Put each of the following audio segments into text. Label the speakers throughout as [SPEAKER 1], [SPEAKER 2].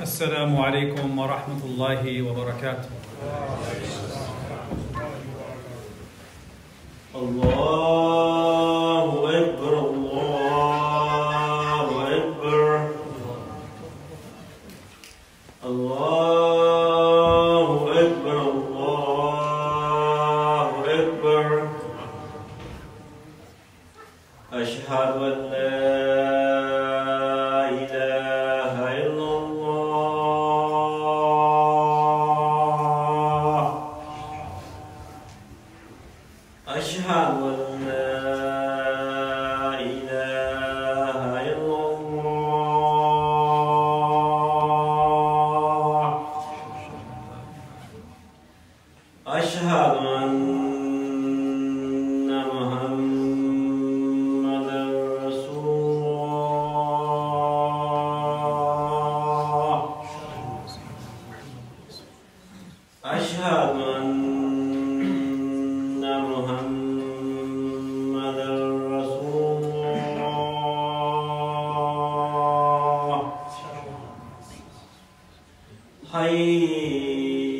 [SPEAKER 1] السلام عليكم ورحمة الله وبركاته.
[SPEAKER 2] الله hay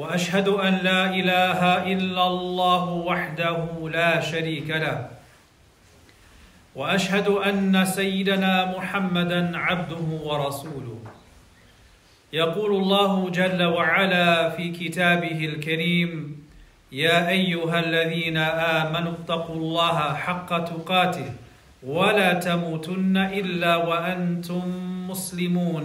[SPEAKER 1] وأشهد أن لا إله إلا الله وحده لا شريك له. وأشهد أن سيدنا محمدا عبده ورسوله. يقول الله جل وعلا في كتابه الكريم يا أيها الذين آمنوا اتقوا الله حق تقاته ولا تموتن إلا وأنتم مسلمون.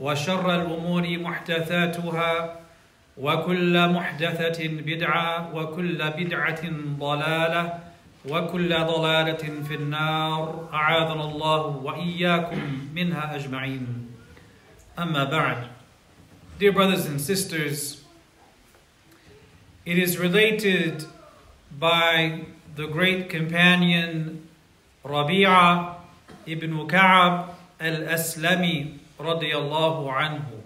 [SPEAKER 1] وشر الأمور محدثاتها وكل محدثة بدعة وكل بدعة ضلالة وكل ضلالة في النار. أعاذنا الله وإياكم منها أجمعين. أما بعد Dear brothers and sisters, it is related by the great companion Rabi'a ibn Ka'ab al-Aslami radiyallahu anhu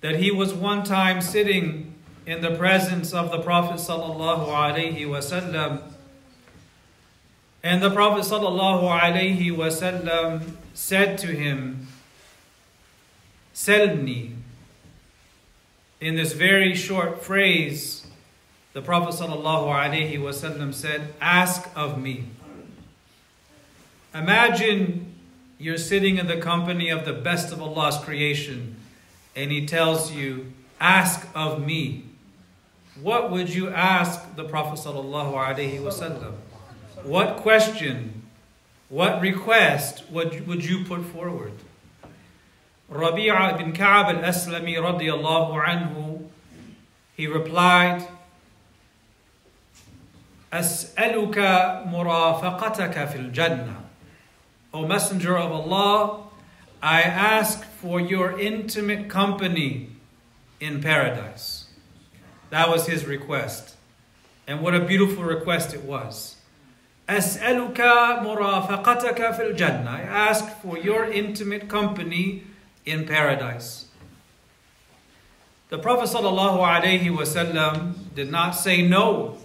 [SPEAKER 1] that he was one time sitting in the presence of the Prophet sallallahu alaihi wasallam and the Prophet sallallahu alaihi wasallam said to him Selni In this very short phrase, the Prophet ﷺ said, Ask of me. Imagine you're sitting in the company of the best of Allah's creation, and He tells you, Ask of me. What would you ask the Prophet ﷺ? What question, what request would, would you put forward? Rabi'a ibn Ka'ab al-Aslami radiyallahu anhu, he replied, أسألك مرافقتك في الجنة. O Messenger of Allah, I ask for your intimate company in paradise. That was his request. And what a beautiful request it was. أسألك مرافقتك في الجنة. I ask for your intimate company in paradise. The Prophet ﷺ did not say no.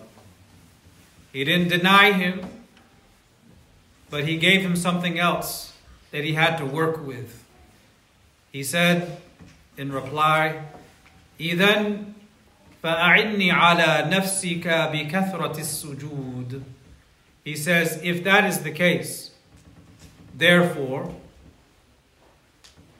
[SPEAKER 1] He didn't deny him, but he gave him something else that he had to work with. He said in reply, إذن فأعني على نفسك بكثرة السجود. He says, if that is the case, therefore,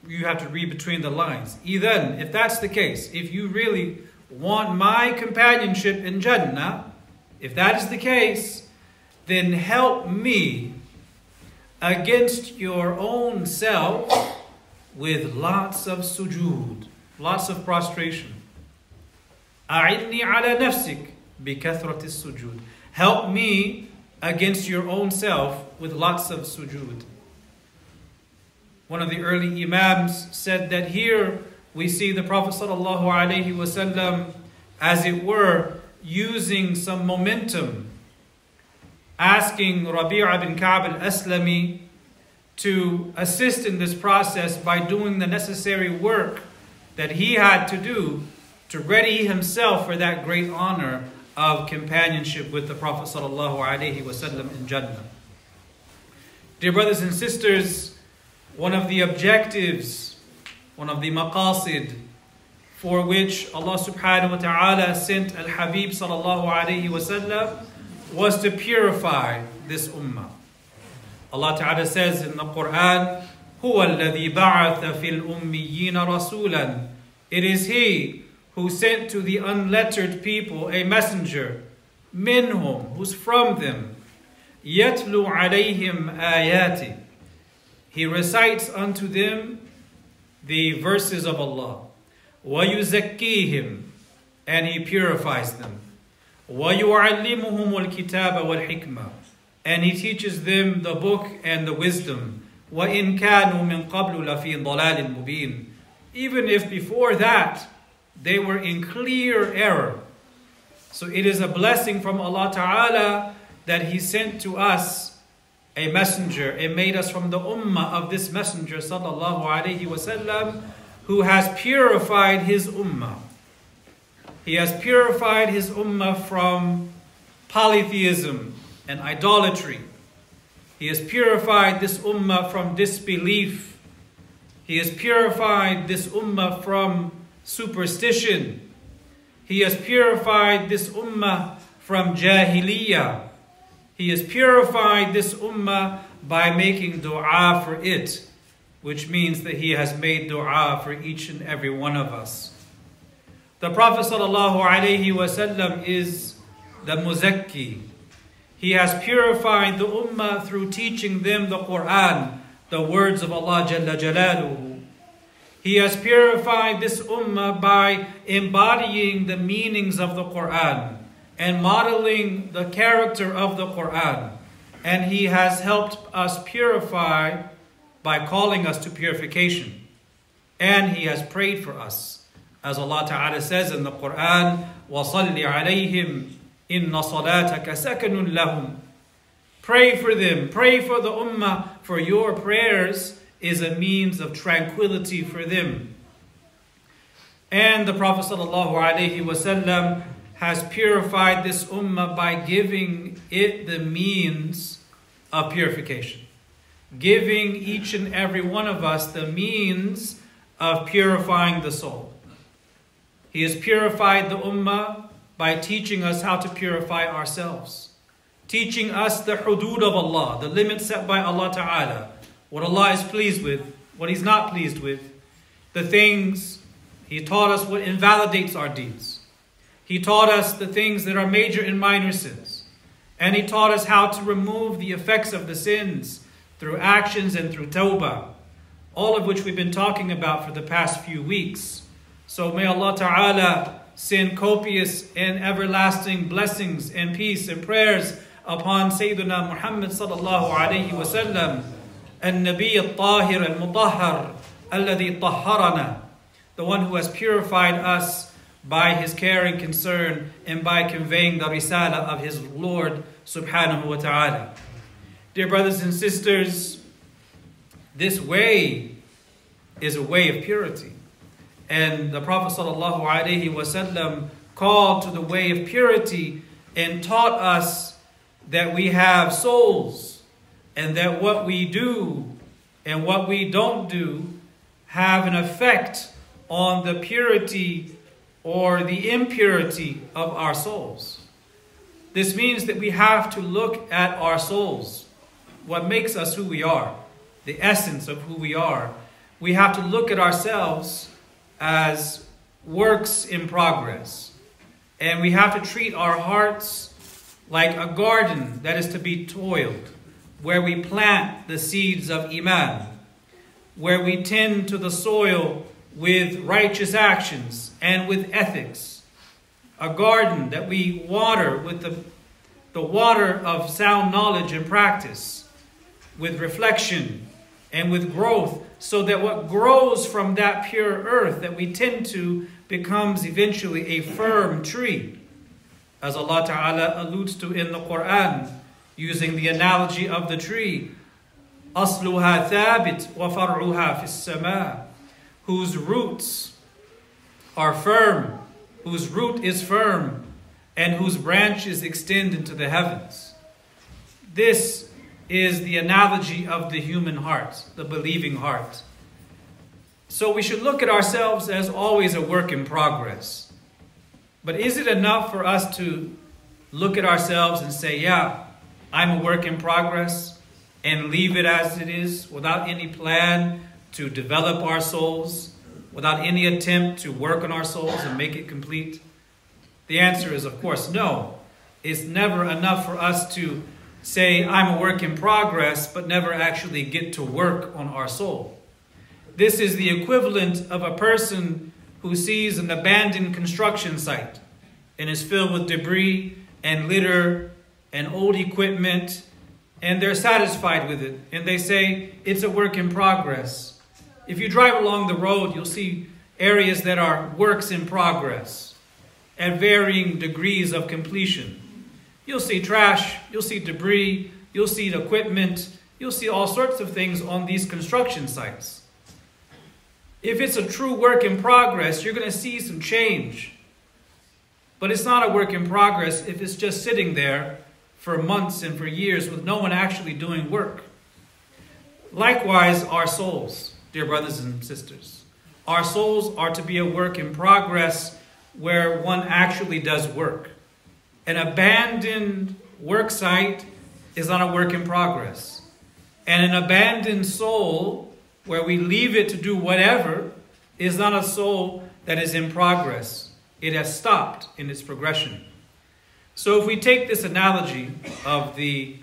[SPEAKER 1] you have to read between the lines. Then, if that's the case, if you really want my companionship in Jannah, if that is the case, then help me against your own self with lots of sujood, lots of prostration. أعني على نفسك بكثرة السجود. Help me against your own self with lots of sujood. One of the early Imams said that here we see the Prophet ﷺ, as it were, using some momentum, asking Rabi'a bin Ka'b al-Aslami to assist in this process by doing the necessary work that he had to do to ready himself for that great honor of companionship with the Prophet ﷺ in Jannah. Dear brothers and sisters, one of the objectives, one of the maqasid for which Allah subhanahu wa ta'ala sent Al Habib sallallahu alayhi wasallam was to purify this ummah. Allah ta'ala says in the Quran, هو الذي بعث في الأميين رسولا It is He who sent to the unlettered people a messenger, minhum, who's from them, يتلو عليهم آياته he recites unto them the verses of Allah. وَيُزَكِّيهِمْ And He purifies them. وَيُعَلِّمُهُمُ الْكِتَابَ وَالْحِكْمَةِ And He teaches them the book and the wisdom. وَإِن كَانُوا مِن قَبْلُ لَفِي ضَلَالٍ مُبِينٍ Even if before that they were in clear error. So it is a blessing from Allah Ta'ala that He sent to us a messenger and made us from the ummah of this messenger sallallahu alaihi wasallam who has purified his ummah. he has purified his ummah from polytheism and idolatry. He has purified this ummah from disbelief. He has purified this ummah from superstition. He has purified this ummah from jahiliyyah. He has purified this ummah by making dua for it, which means that He has made dua for each and every one of us. The Prophet ﷺ is the muzakki. He has purified the ummah through teaching them the Quran, the words of Allah Jalla Jalaluhu. He has purified this ummah by embodying the meanings of the Quran and modeling the character of the Quran. And He has helped us purify by calling us to purification. And He has prayed for us. As Allah Ta'ala says in the Quran, وَصَلِّ عَلَيْهِمْ إِنَّ صَلَاتَكَ سَكَنٌ لَهُمْ Pray for them, pray for the ummah, for your prayers is a means of tranquility for them. And the Prophet sallallahu alaihi wasallam has purified this ummah by giving it the means of purification. Giving each and every one of us the means of purifying the soul. He has purified the ummah by teaching us how to purify ourselves, teaching us the hudud of Allah, the limits set by Allah Ta'ala, what Allah is pleased with, what He's not pleased with, the things He taught us what invalidates our deeds. He taught us the things that are major and minor sins. And He taught us how to remove the effects of the sins through actions and through tawbah, all of which we've been talking about for the past few weeks. So may Allah Ta'ala send copious and everlasting blessings and peace and prayers upon Sayyidina Muhammad sallallahu alayhi wa sallam, النبي الطاهر المطهر الذي طهرنا, the one who has purified us by his care and concern and by conveying the risala of his Lord subhanahu wa ta'ala. Dear brothers and sisters, this way is a way of purity. And the Prophet ﷺ called to the way of purity and taught us that we have souls and that what we do and what we don't do have an effect on the purity or the impurity of our souls. This means that we have to look at our souls what makes us who we are, the essence of who we are. We have to look at ourselves as works in progress. And we have to treat our hearts like a garden that is to be toiled, where we plant the seeds of Iman, where we tend to the soil with righteous actions and with ethics. A garden that we water with the, the water of sound knowledge and practice with reflection and with growth, so that what grows from that pure earth that we tend to becomes eventually a firm tree. As Allah Ta'ala alludes to in the Quran, using the analogy of the tree. أصلها ثابت وفرعها في السماء whose roots are firm, whose root is firm, and whose branches extend into the heavens. This is the analogy of the human heart, the believing heart. So we should look at ourselves as always a work in progress. But is it enough for us to look at ourselves and say, yeah, I'm a work in progress, and leave it as it is without any plan to develop our souls, without any attempt to work on our souls and make it complete? The answer is, of course, no. It's never enough for us to say, I'm a work in progress, but never actually get to work on our soul. This is the equivalent of a person who sees an abandoned construction site and is filled with debris and litter and old equipment, and they're satisfied with it. And they say, it's a work in progress. If you drive along the road, you'll see areas that are works in progress at varying degrees of completion. You'll see trash, you'll see debris, you'll see equipment, you'll see all sorts of things on these construction sites. If it's a true work in progress, you're going to see some change. But it's not a work in progress if it's just sitting there for months and for years with no one actually doing work. Likewise, our souls, dear brothers and sisters. Our souls are to be a work in progress where one actually does work. An abandoned work site is not a work in progress. And an abandoned soul, where we leave it to do whatever, is not a soul that is in progress. It has stopped in its progression. So if we take this analogy of the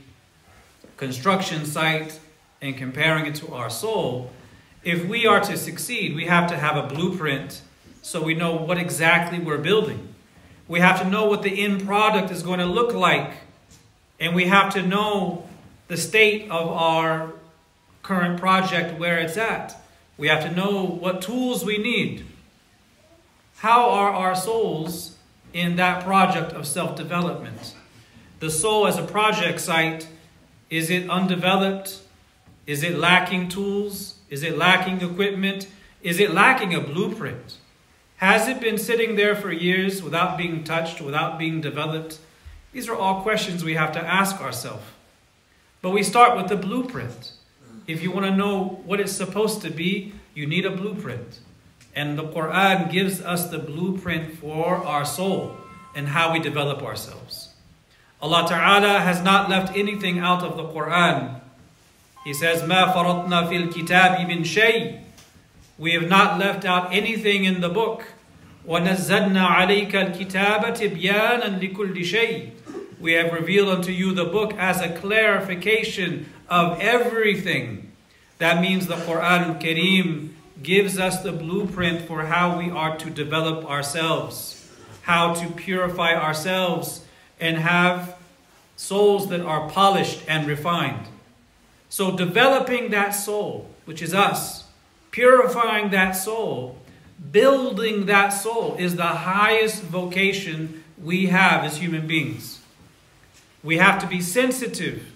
[SPEAKER 1] construction site and comparing it to our soul, if we are to succeed, we have to have a blueprint so we know what exactly we're building. We have to know what the end product is going to look like. And we have to know the state of our current project, where it's at. We have to know what tools we need. How are our souls in that project of self development? The soul as a project site, is it undeveloped? Is it lacking tools? Is it lacking equipment? Is it lacking a blueprint? Has it been sitting there for years without being touched, without being developed? These are all questions we have to ask ourselves. But we start with the blueprint. If you want to know what it's supposed to be, you need a blueprint. And the Quran gives us the blueprint for our soul and how we develop ourselves. Allah Ta'ala has not left anything out of the Quran. He says, مَا فَرَطْنَا فِي الْكِتَابِ مِنْ شَيْءٍ We have not left out anything in the book. وَنَزَّلْنَا عَلَيْكَ الْكِتَابَ تِبْيَانًا لِكُلِّ شَيْءٍ We have revealed unto you the book as a clarification of everything. That means the Quran Kareem gives us the blueprint for how we are to develop ourselves, how to purify ourselves, and have souls that are polished and refined. So, developing that soul, which is us, purifying that soul, building that soul is the highest vocation we have as human beings. We have to be sensitive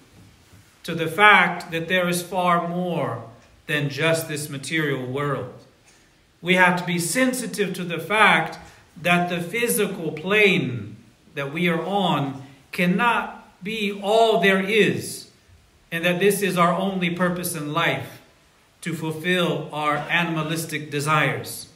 [SPEAKER 1] to the fact that there is far more than just this material world. We have to be sensitive to the fact that the physical plane that we are on cannot be all there is, and that this is our only purpose in life to fulfill our animalistic desires.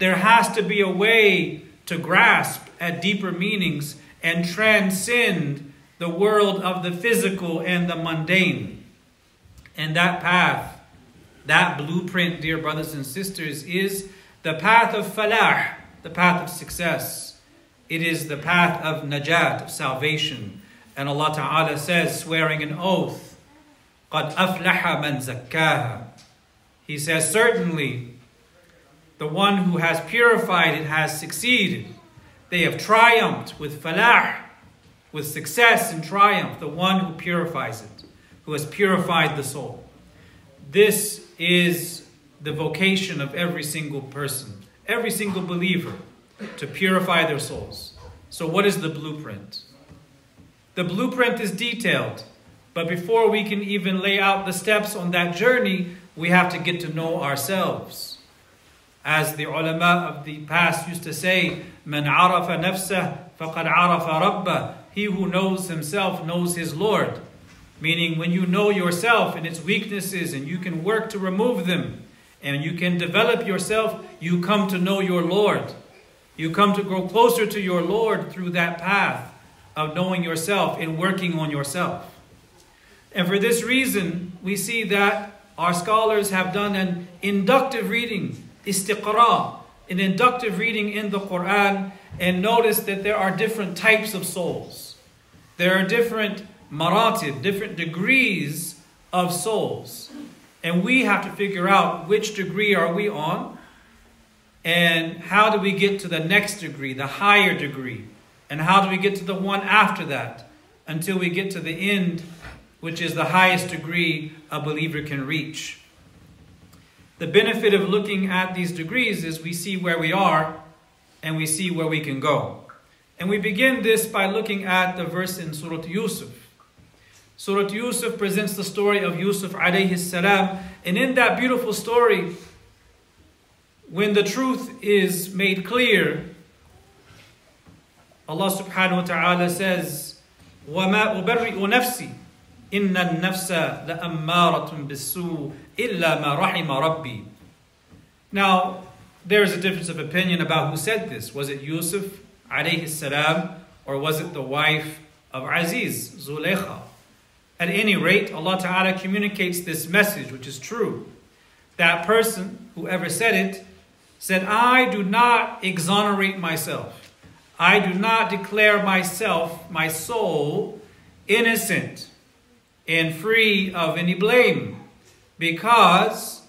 [SPEAKER 1] There has to be a way to grasp at deeper meanings and transcend the world of the physical and the mundane. And that path that blueprint, dear brothers and sisters, is the path of falah, the path of success. It is the path of najat, of salvation. And Allah Ta'ala says, swearing an oath, قَدْ أَفْلَحَ مَنْ زَكَّاهَا He says, certainly, the one who has purified it has succeeded. They have triumphed with falah, with success and triumph, the one who purifies it, who has purified the soul. This is the vocation of every single person, every single believer, to purify their souls. So, what is the blueprint? The blueprint is detailed, but before we can even lay out the steps on that journey, we have to get to know ourselves. As the ulama of the past used to say, "Man arafa nafsah faqad arafa rabbah." He who knows himself knows his Lord. Meaning, when you know yourself and its weaknesses and you can work to remove them and you can develop yourself, you come to know your Lord. You come to grow closer to your Lord through that path of knowing yourself and working on yourself. And for this reason, we see that our scholars have done an inductive reading, istiqra, an inductive reading in the Quran, and notice that there are different types of souls. There are different maratib, different degrees of souls. And we have to figure out which degree are we on and how do we get to the next degree, the higher degree, and how do we get to the one after that until we get to the end, which is the highest degree a believer can reach. The benefit of looking at these degrees is we see where we are and we see where we can go. And we begin this by looking at the verse in Surah Yusuf. Surah Yusuf presents the story of Yusuf alayhi salam. And in that beautiful story, when the truth is made clear, Allah subhanahu wa ta'ala says, وَمَا أُبَرِّئُ نَفْسِي إِنَّ النَّفْسَ لَأَمَّارَةٌ بِالسُّوءِ إِلَّا مَا رَحِمَ رَبِّي Now, there is a difference of opinion about who said this. Was it Yusuf alayhi salam or was it the wife of Aziz, Zuleikha? At any rate, Allah Ta'ala communicates this message, which is true. That person, whoever said it, said, I do not exonerate myself. I do not declare myself, my soul, innocent and free of any blame. Because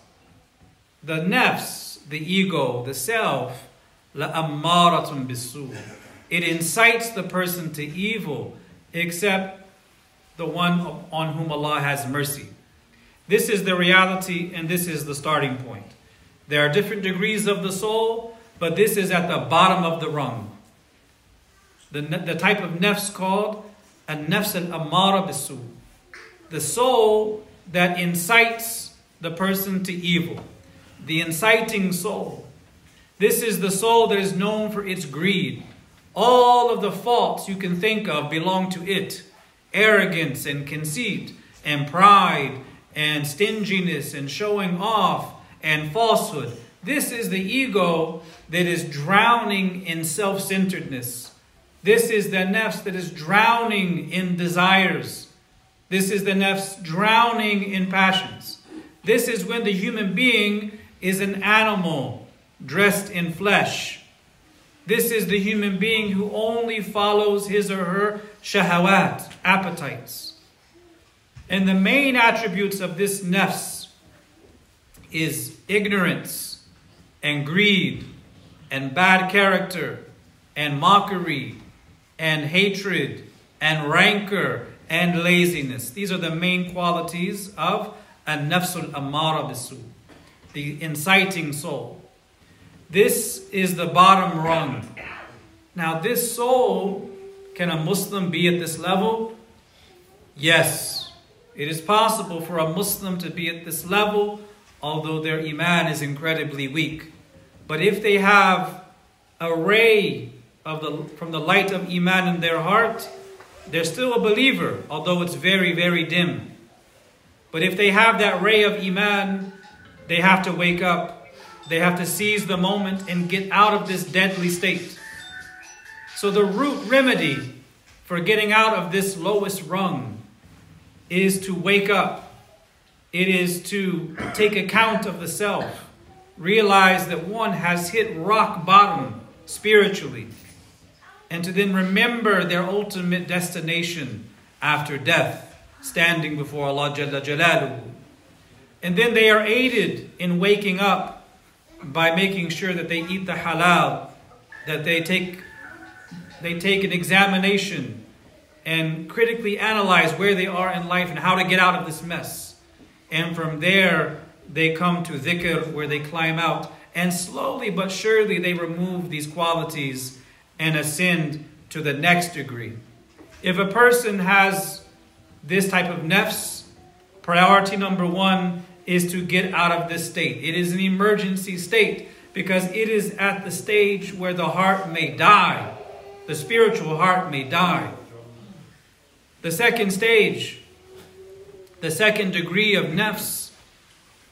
[SPEAKER 1] the nafs, the ego, the self, la'ammaratun bisu. It incites the person to evil, except the one on whom Allah has mercy. This is the reality and this is the starting point. There are different degrees of the soul, but this is at the bottom of the rung. The, the type of nafs called a nafs al amara bisu. The soul that incites the person to evil. The inciting soul. This is the soul that is known for its greed. All of the faults you can think of belong to it arrogance and conceit and pride and stinginess and showing off and falsehood. This is the ego that is drowning in self centeredness. This is the nafs that is drowning in desires. This is the nafs drowning in passions. This is when the human being is an animal dressed in flesh. This is the human being who only follows his or her shahawat, appetites. And the main attributes of this nafs is ignorance and greed and bad character and mockery and hatred and rancor and laziness. These are the main qualities of an nafsul amara bisu, the inciting soul. This is the bottom rung. Now, this soul, can a Muslim be at this level? Yes. It is possible for a Muslim to be at this level, although their Iman is incredibly weak. But if they have a ray of the, from the light of Iman in their heart, they're still a believer, although it's very, very dim. But if they have that ray of Iman, they have to wake up. They have to seize the moment and get out of this deadly state. So, the root remedy for getting out of this lowest rung is to wake up. It is to take account of the self. Realize that one has hit rock bottom spiritually. And to then remember their ultimate destination after death, standing before Allah Jalla Jalaluhu. And then they are aided in waking up by making sure that they eat the halal, that they take, they take an examination and critically analyze where they are in life and how to get out of this mess. And from there, they come to dhikr, where they climb out. And slowly but surely, they remove these qualities and ascend to the next degree. If a person has this type of nafs, priority number one is to get out of this state. It is an emergency state because it is at the stage where the heart may die, the spiritual heart may die. The second stage, the second degree of nafs,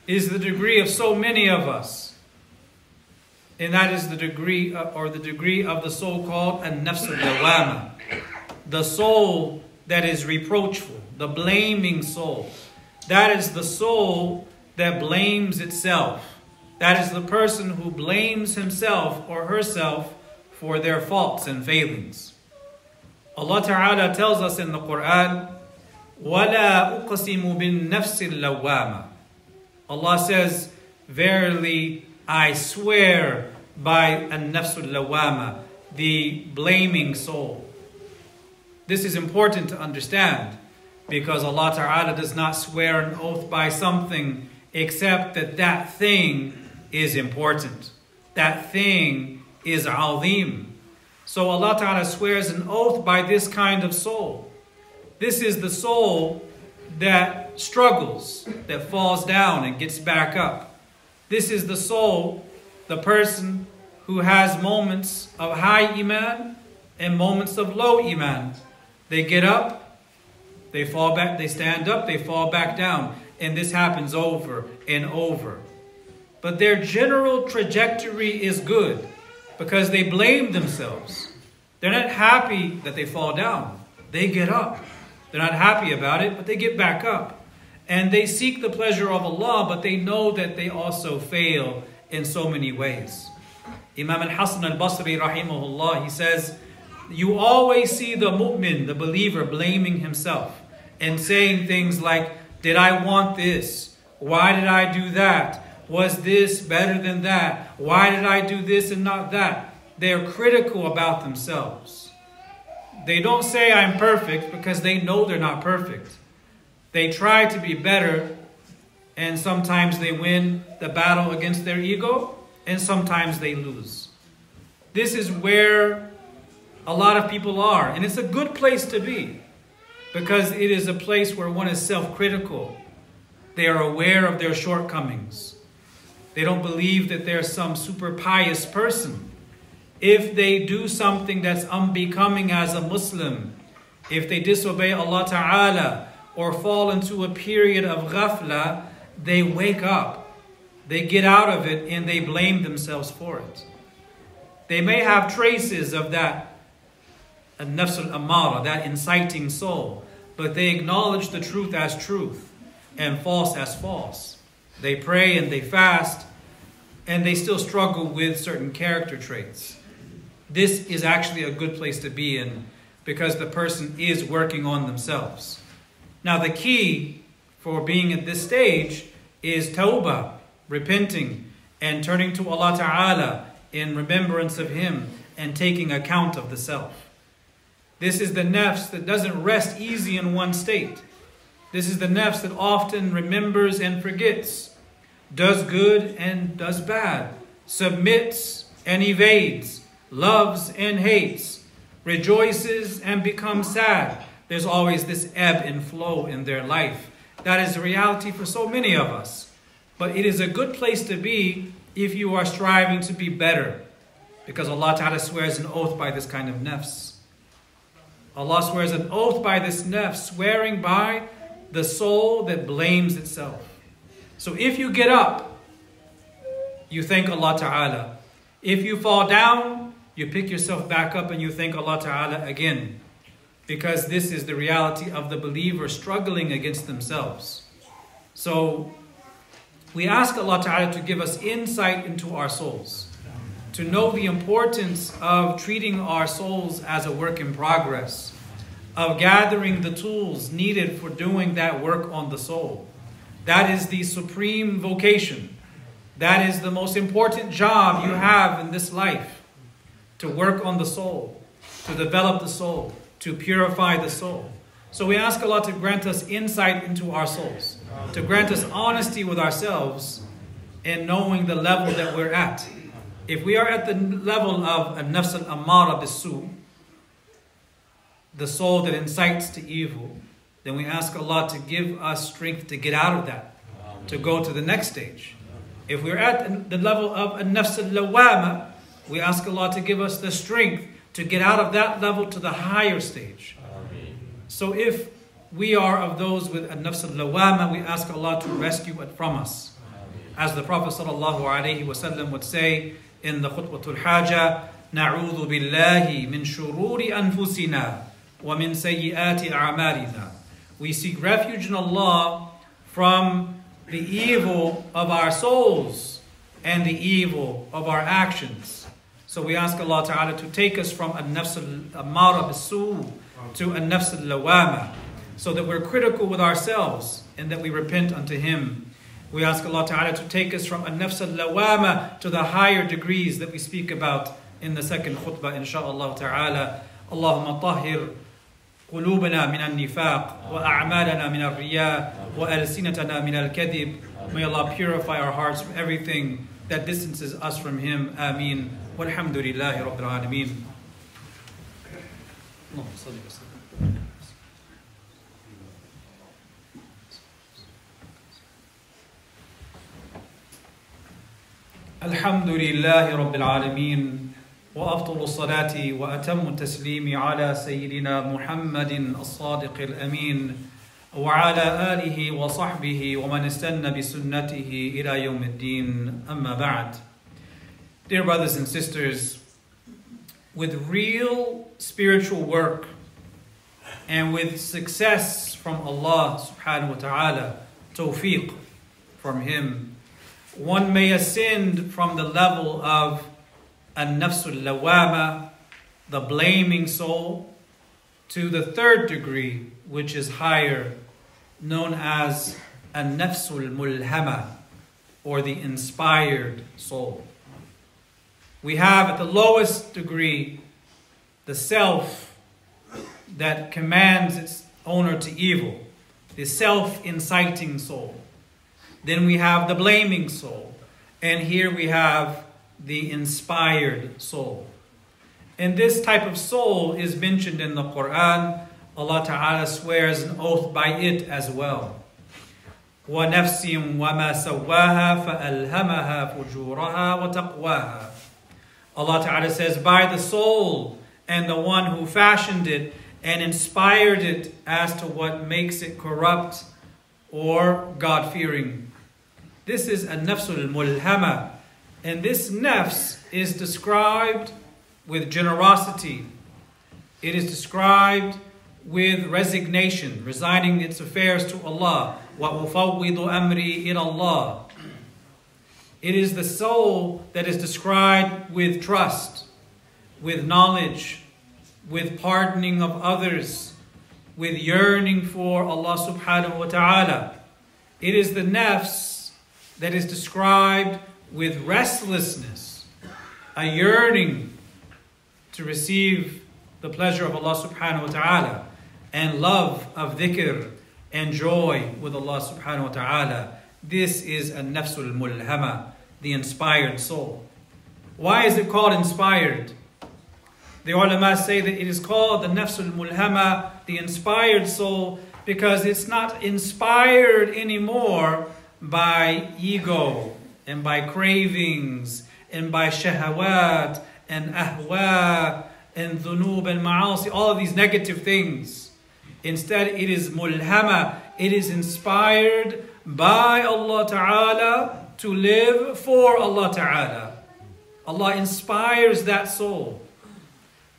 [SPEAKER 1] is the degree of so many of us. And that is the degree of, or the degree of the so-called an-nafs al-lawama. The soul that is reproachful, the blaming soul. That is the soul that blames itself. That is the person who blames himself or herself for their faults and failings. Allah Ta'ala tells us in the Quran, وَلَا أُقْسِمُ بِالنَّفْسِ اللَّوَّامَةِ Allah says, Verily, I swear by an-nafsul lawama, the blaming soul. This is important to understand because Allah Ta'ala does not swear an oath by something except that that thing is important. That thing is azim. So Allah Ta'ala swears an oath by this kind of soul. This is the soul that struggles, that falls down and gets back up. This is the soul, the person who has moments of high Iman and moments of low Iman. They get up, they fall back, they stand up, they fall back down. And this happens over and over. But their general trajectory is good because they blame themselves. They're not happy that they fall down. They get up. They're not happy about it, but they get back up. And they seek the pleasure of Allah, but they know that they also fail in so many ways. Imam al-Hasan al-Basri rahimahullah, he says, you always see the mu'min, the believer, blaming himself and saying things like, did I want this? Why did I do that? Was this better than that? Why did I do this and not that? They are critical about themselves. They don't say I'm perfect because they know they're not perfect. They try to be better, and sometimes they win the battle against their ego, and sometimes they lose. This is where a lot of people are, and it's a good place to be because it is a place where one is self critical. They are aware of their shortcomings. They don't believe that they're some super pious person. If they do something that's unbecoming as a Muslim, if they disobey Allah Ta'ala or fall into a period of ghafla, they wake up. they get out of it and they blame themselves for it. They may have traces of that nafs al-amara, that inciting soul, but they acknowledge the truth as truth and false as false. They pray and they fast, and they still struggle with certain character traits. This is actually a good place to be in because the person is working on themselves. Now, the key for being at this stage is tawbah, repenting and turning to Allah Ta'ala in remembrance of Him and taking account of the self. This is the nafs that doesn't rest easy in one state. This is the nafs that often remembers and forgets, does good and does bad, submits and evades, loves and hates, rejoices and becomes sad. There's always this ebb and flow in their life. That is the reality for so many of us. But it is a good place to be if you are striving to be better. Because Allah Ta'ala swears an oath by this kind of nafs. Allah swears an oath by this nafs, swearing by the soul that blames itself. So if you get up, you thank Allah Ta'ala. If you fall down, you pick yourself back up and you thank Allah Ta'ala again. Because this is the reality of the believer struggling against themselves. So we ask Allah Ta'ala to give us insight into our souls, to know the importance of treating our souls as a work in progress, of gathering the tools needed for doing that work on the soul. That is the supreme vocation. That is the most important job you have in this life to work on the soul, to develop the soul, to purify the soul. So we ask Allah to grant us insight into our souls to grant us honesty with ourselves in knowing the level that we're at. If we are at the level of a nafs al-amara bisu, the soul that incites to evil, then we ask Allah to give us strength to get out of that, to go to the next stage. If we're at the level of a nafs al-lawama, we ask Allah to give us the strength to get out of that level to the higher stage. So if we are of those with a nafs al-lawama. We ask Allah to rescue it from us. As the Prophet ﷺ would say in the khutbatul haja, نعوذ بالله من شرور أنفسنا ومن سيئات أعمالنا. We seek refuge in Allah from the evil of our souls and the evil of our actions. So we ask Allah Ta'ala to take us from a nafs al-amara bisu to a nafs al-lawama so that we're critical with ourselves and that we repent unto Him. We ask Allah Ta'ala to take us from a nafs al-lawama to the higher degrees that we speak about in the second khutbah, inshaAllah Ta'ala. Allahumma tahir قلوبنا من النفاق وأعمالنا من الرياء وألسنتنا من الكذب May Allah purify our hearts from everything that distances us from Him. Ameen. اللهم صل وسلم. الحمد لله رب العالمين وافضل الصلاه واتم التسليم على سيدنا محمد الصادق الامين وعلى اله وصحبه ومن استنى بسنته الى يوم الدين اما بعد Dear brothers and sisters, with real spiritual work and with success from Allah subhanahu wa ta'ala, tawfiq from Him, one may ascend from the level of an-nafsul lawama, the blaming soul, to the third degree, which is higher, known as an-nafsul mulhama, or the inspired soul. We have at the lowest degree the self that commands its owner to evil, the self inciting soul. Then we have the blaming soul. And here we have the inspired soul. And this type of soul is mentioned in the Quran. Allah Ta'ala swears an oath by it as well. ونفس وما سواها فألهمها فجورها وتقواها Allah Ta'ala says, by the soul and the one who fashioned it and inspired it as to what makes it corrupt or God-fearing. This is a nafsul mulhama. And this nafs is described with generosity. It is described with resignation, resigning its affairs to Allah. وَأُفَوِّضُ أَمْرِي إِلَى اللَّهِ It is the soul that is described with trust, with knowledge, with pardoning of others, with yearning for Allah subhanahu wa ta'ala. It is the nafs that is described with restlessness, a yearning to receive the pleasure of Allah subhanahu wa ta'ala, and love of dhikr and joy with Allah subhanahu wa ta'ala. This is a nafsul mulhama, the inspired soul. Why is it called inspired? The ulama say that it is called the nafsul mulhama, the inspired soul, because it's not inspired anymore by ego and by cravings and by shahawat and ahwa and dhunub and ma'asi, all of these negative things. Instead, it is mulhama, it is inspired by Allah Ta'ala to live for Allah Ta'ala. Allah inspires that soul,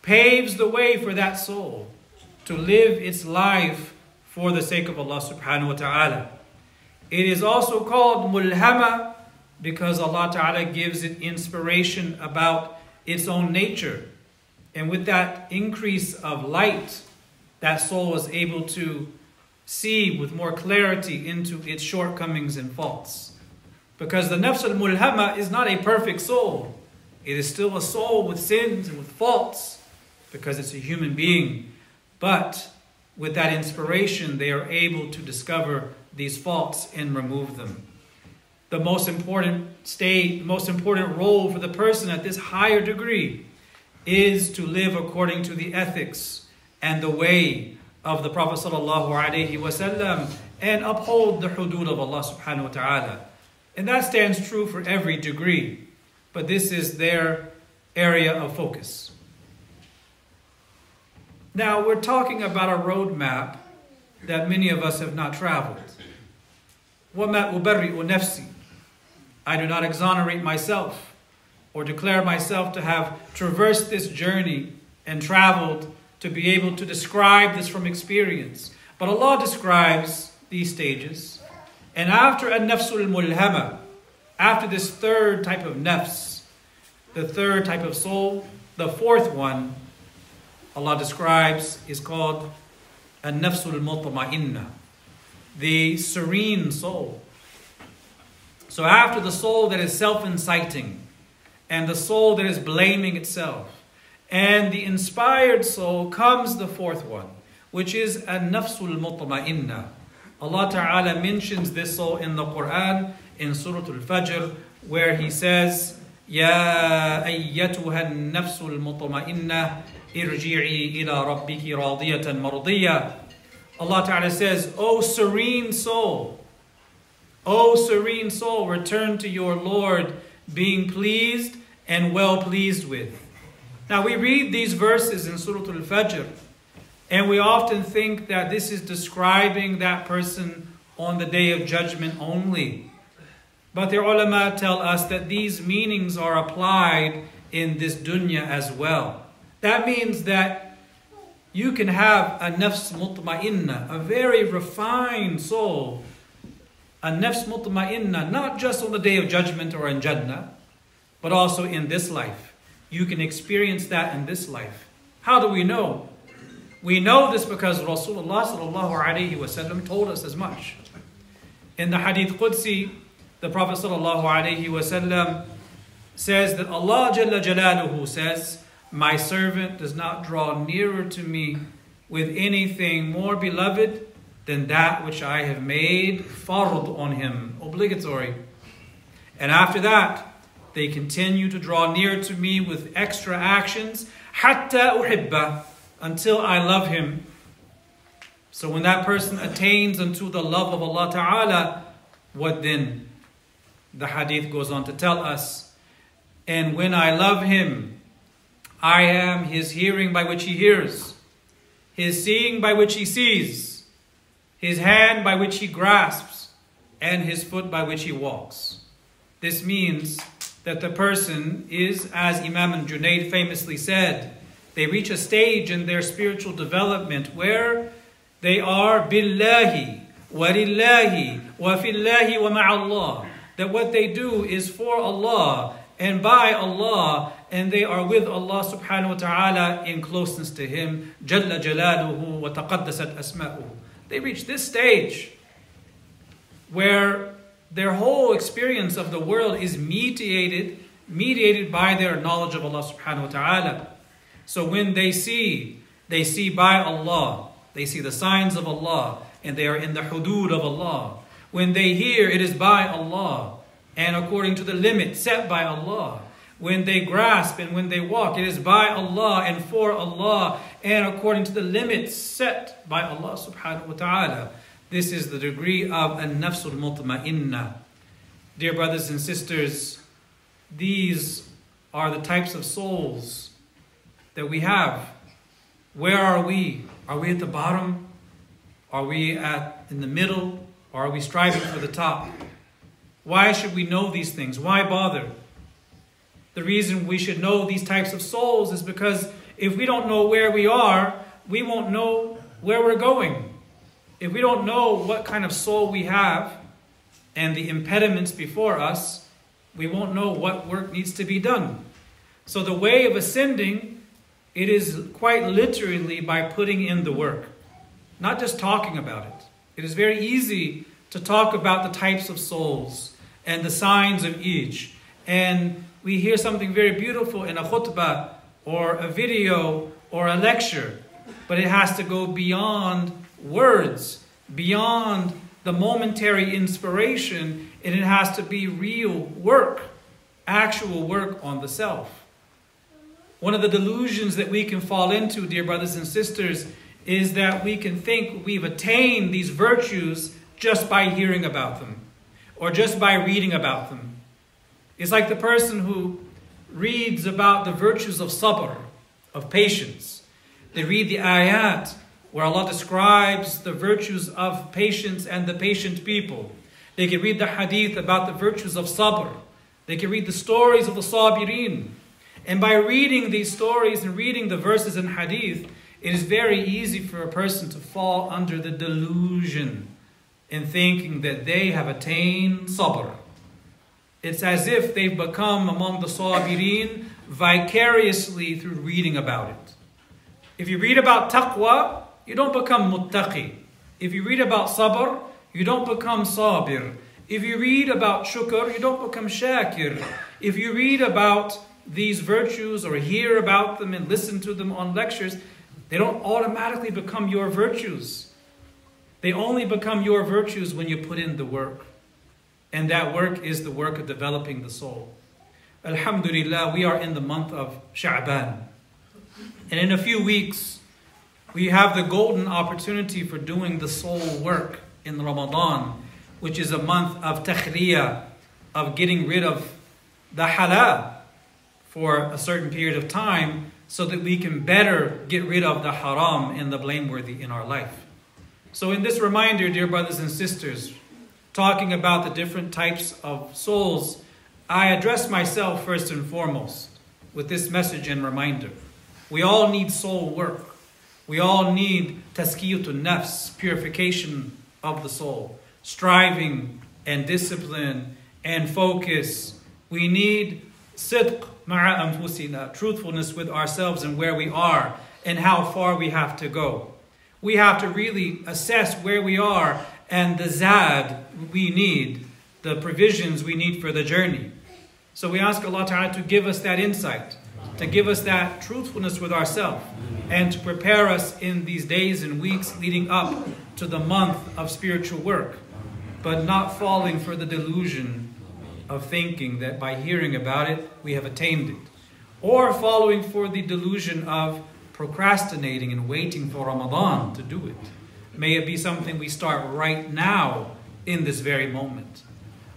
[SPEAKER 1] paves the way for that soul to live its life for the sake of Allah Subhanahu wa Ta'ala. It is also called mulhama because Allah Ta'ala gives it inspiration about its own nature. And with that increase of light, that soul was able to see with more clarity into its shortcomings and faults. Because the nafs al mulhama is not a perfect soul. It is still a soul with sins and with faults because it's a human being. But with that inspiration, they are able to discover these faults and remove them. The most important state, the most important role for the person at this higher degree is to live according to the ethics and the way of the Prophet wasallam and uphold the hudud of Allah subhanahu wa ta'ala. And that stands true for every degree, but this is their area of focus. Now, we're talking about a roadmap that many of us have not traveled. وَمَا أُبَرِّئُ نَفْسِي I do not exonerate myself or declare myself to have traversed this journey and traveled to be able to describe this from experience. But Allah describes these stages. And after a nafsul mulhama, after this third type of nafs, the third type of soul, the fourth one, Allah describes is called a nafsul mutma'inna, the serene soul. So after the soul that is self-inciting, and the soul that is blaming itself. And the inspired soul comes the fourth one, which is a nafsul mutma'inna. Allah Ta'ala mentions this soul in the Quran in Surah Al-Fajr where He says, يا أيتها النفس المطمئنة ارجعي إلى ربك راضية مرضية Allah Ta'ala says, O serene soul, O serene soul, return to your Lord being pleased and well pleased with. Now we read these verses in Surah Al-Fajr and we often think that this is describing that person on the day of judgment only. But the ulama tell us that these meanings are applied in this dunya as well. That means that you can have a nafs mutma'inna, a very refined soul, a nafs mutma'inna, not just on the day of judgment or in Jannah, but also in this life. You can experience that in this life. How do we know? We know this because Rasulullah told us as much. In the Hadith Qudsi, the Prophet says that Allah Jalla Jalaluhu says, My servant does not draw nearer to me with anything more beloved than that which I have made fard on him, obligatory. And after that, they continue to draw near to me with extra actions, hatta until I love him. So when that person attains unto the love of Allah Ta'ala, what then? The hadith goes on to tell us, and when I love him, I am his hearing by which he hears, his seeing by which he sees, his hand by which he grasps, and his foot by which he walks. This means that the person is, as Imam Junaid famously said, they reach a stage in their spiritual development where they are billahi, walillahi, wa fillahi wa ma'allah. That what they do is for Allah and by Allah, and they are with Allah subhanahu wa ta'ala in closeness to Him. Jalla jalaluhu wa taqaddasat asma'uhu. They reach this stage where their whole experience of the world is mediated, mediated by their knowledge of Allah subhanahu wa ta'ala. So when they see, they see by Allah, they see the signs of Allah, and they are in the hudud of Allah. When they hear, it is by Allah, and according to the limit set by Allah. When they grasp and when they walk, it is by Allah and for Allah, and according to the limits set by Allah subhanahu wa ta'ala. This is the degree of an-nafsul mutma'inna. Dear brothers and sisters, these are the types of souls that we have. Where are we? Are we at the bottom? Are we at in the middle? Or are we striving for the top? Why should we know these things? Why bother? The reason we should know these types of souls is because if we don't know where we are, we won't know where we're going. If we don't know what kind of soul we have and the impediments before us, we won't know what work needs to be done. So the way of ascending, it is quite literally by putting in the work, not just talking about it. It is very easy to talk about the types of souls and the signs of each. And we hear something very beautiful in a khutbah or a video or a lecture, but it has to go beyond words, beyond the momentary inspiration, and it has to be real work, actual work on the self. One of the delusions that we can fall into, dear brothers and sisters, is that we can think we've attained these virtues just by hearing about them or just by reading about them. It's like the person who reads about the virtues of sabr, of patience. They read the ayat where Allah describes the virtues of patience and the patient people. They can read the hadith about the virtues of sabr. They can read the stories of the sabirin. And by reading these stories and reading the verses in hadith, it is very easy for a person to fall under the delusion in thinking that they have attained sabr. It's as if they've become among the sabirin vicariously through reading about it. If you read about taqwa, you don't become muttaqi. If you read about sabr, you don't become sabir. If you read about shukr, you don't become shakir. If you read about these virtues or hear about them and listen to them on lectures, they don't automatically become your virtues. They only become your virtues when you put in the work. And that work is the work of developing the soul. Alhamdulillah, we are in the month of Sha'ban. And in a few weeks, we have the golden opportunity for doing the soul work in Ramadan, which is a month of takhliyah, of getting rid of the halal for a certain period of time so that we can better get rid of the haram and the blameworthy in our life. So, in this reminder, dear brothers and sisters, talking about the different types of souls, I address myself first and foremost with this message and reminder. We all need soul work. We all need tazkiyatun nafs, purification of the soul, striving and discipline and focus. We need sidq ma'a anfusina, truthfulness with ourselves and where we are and how far we have to go. We have to really assess where we are and the zad we need, the provisions we need for the journey. So we ask Allah Ta'ala to give us that insight, to give us that truthfulness with ourselves, and to prepare us in these days and weeks leading up to the month of spiritual work, but not falling for the delusion of thinking that by hearing about it, we have attained it, or following for the delusion of procrastinating and waiting for Ramadan to do it. May it be something we start right now in this very moment.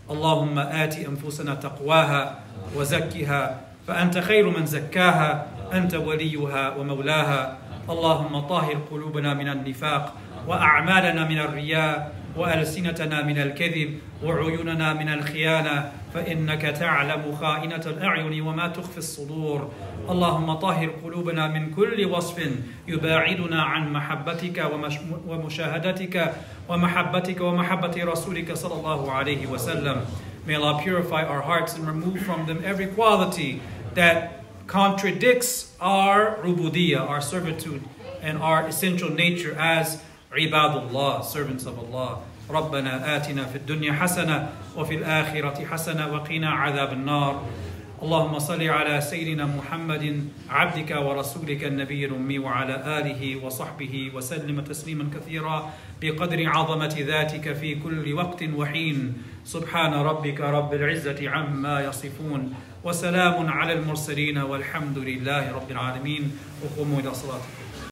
[SPEAKER 1] اللهم آت أنفسنا تقواها وزكها فأنت خير من زكاها أنت وليها ومولاها. اللهم طهر قلوبنا من النفاق وأعمالنا من الرياء وألسنتنا من الكذب وعيوننا من الخيانة فإنك تعلم خائنة الأعين وما تخفي الصدور. اللهم طهر قلوبنا من كل وصف يباعدنا عن محبتك ومشاهدتك ومحبتك ومحبة رسولك صلى الله عليه وسلم. May Allah purify our hearts and remove from them every quality that contradicts our rubudiyah, our servitude, and our essential nature as ibadullah, servants of Allah. ربنا آتنا في الدنيا حسنة وفي الآخرة حسنة وقنا عذاب النار اللهم صل على سيدنا محمد عبدك ورسولك النبي الأمي وعلى آله وصحبه وسلم تسليما كثيرا بقدر عظمة ذاتك في كل وقت وحين. سبحان ربك رب العزة عما يصفون. وسلام على المرسلين والحمد لله رب العالمين. وقوموا إلى صلاتكم.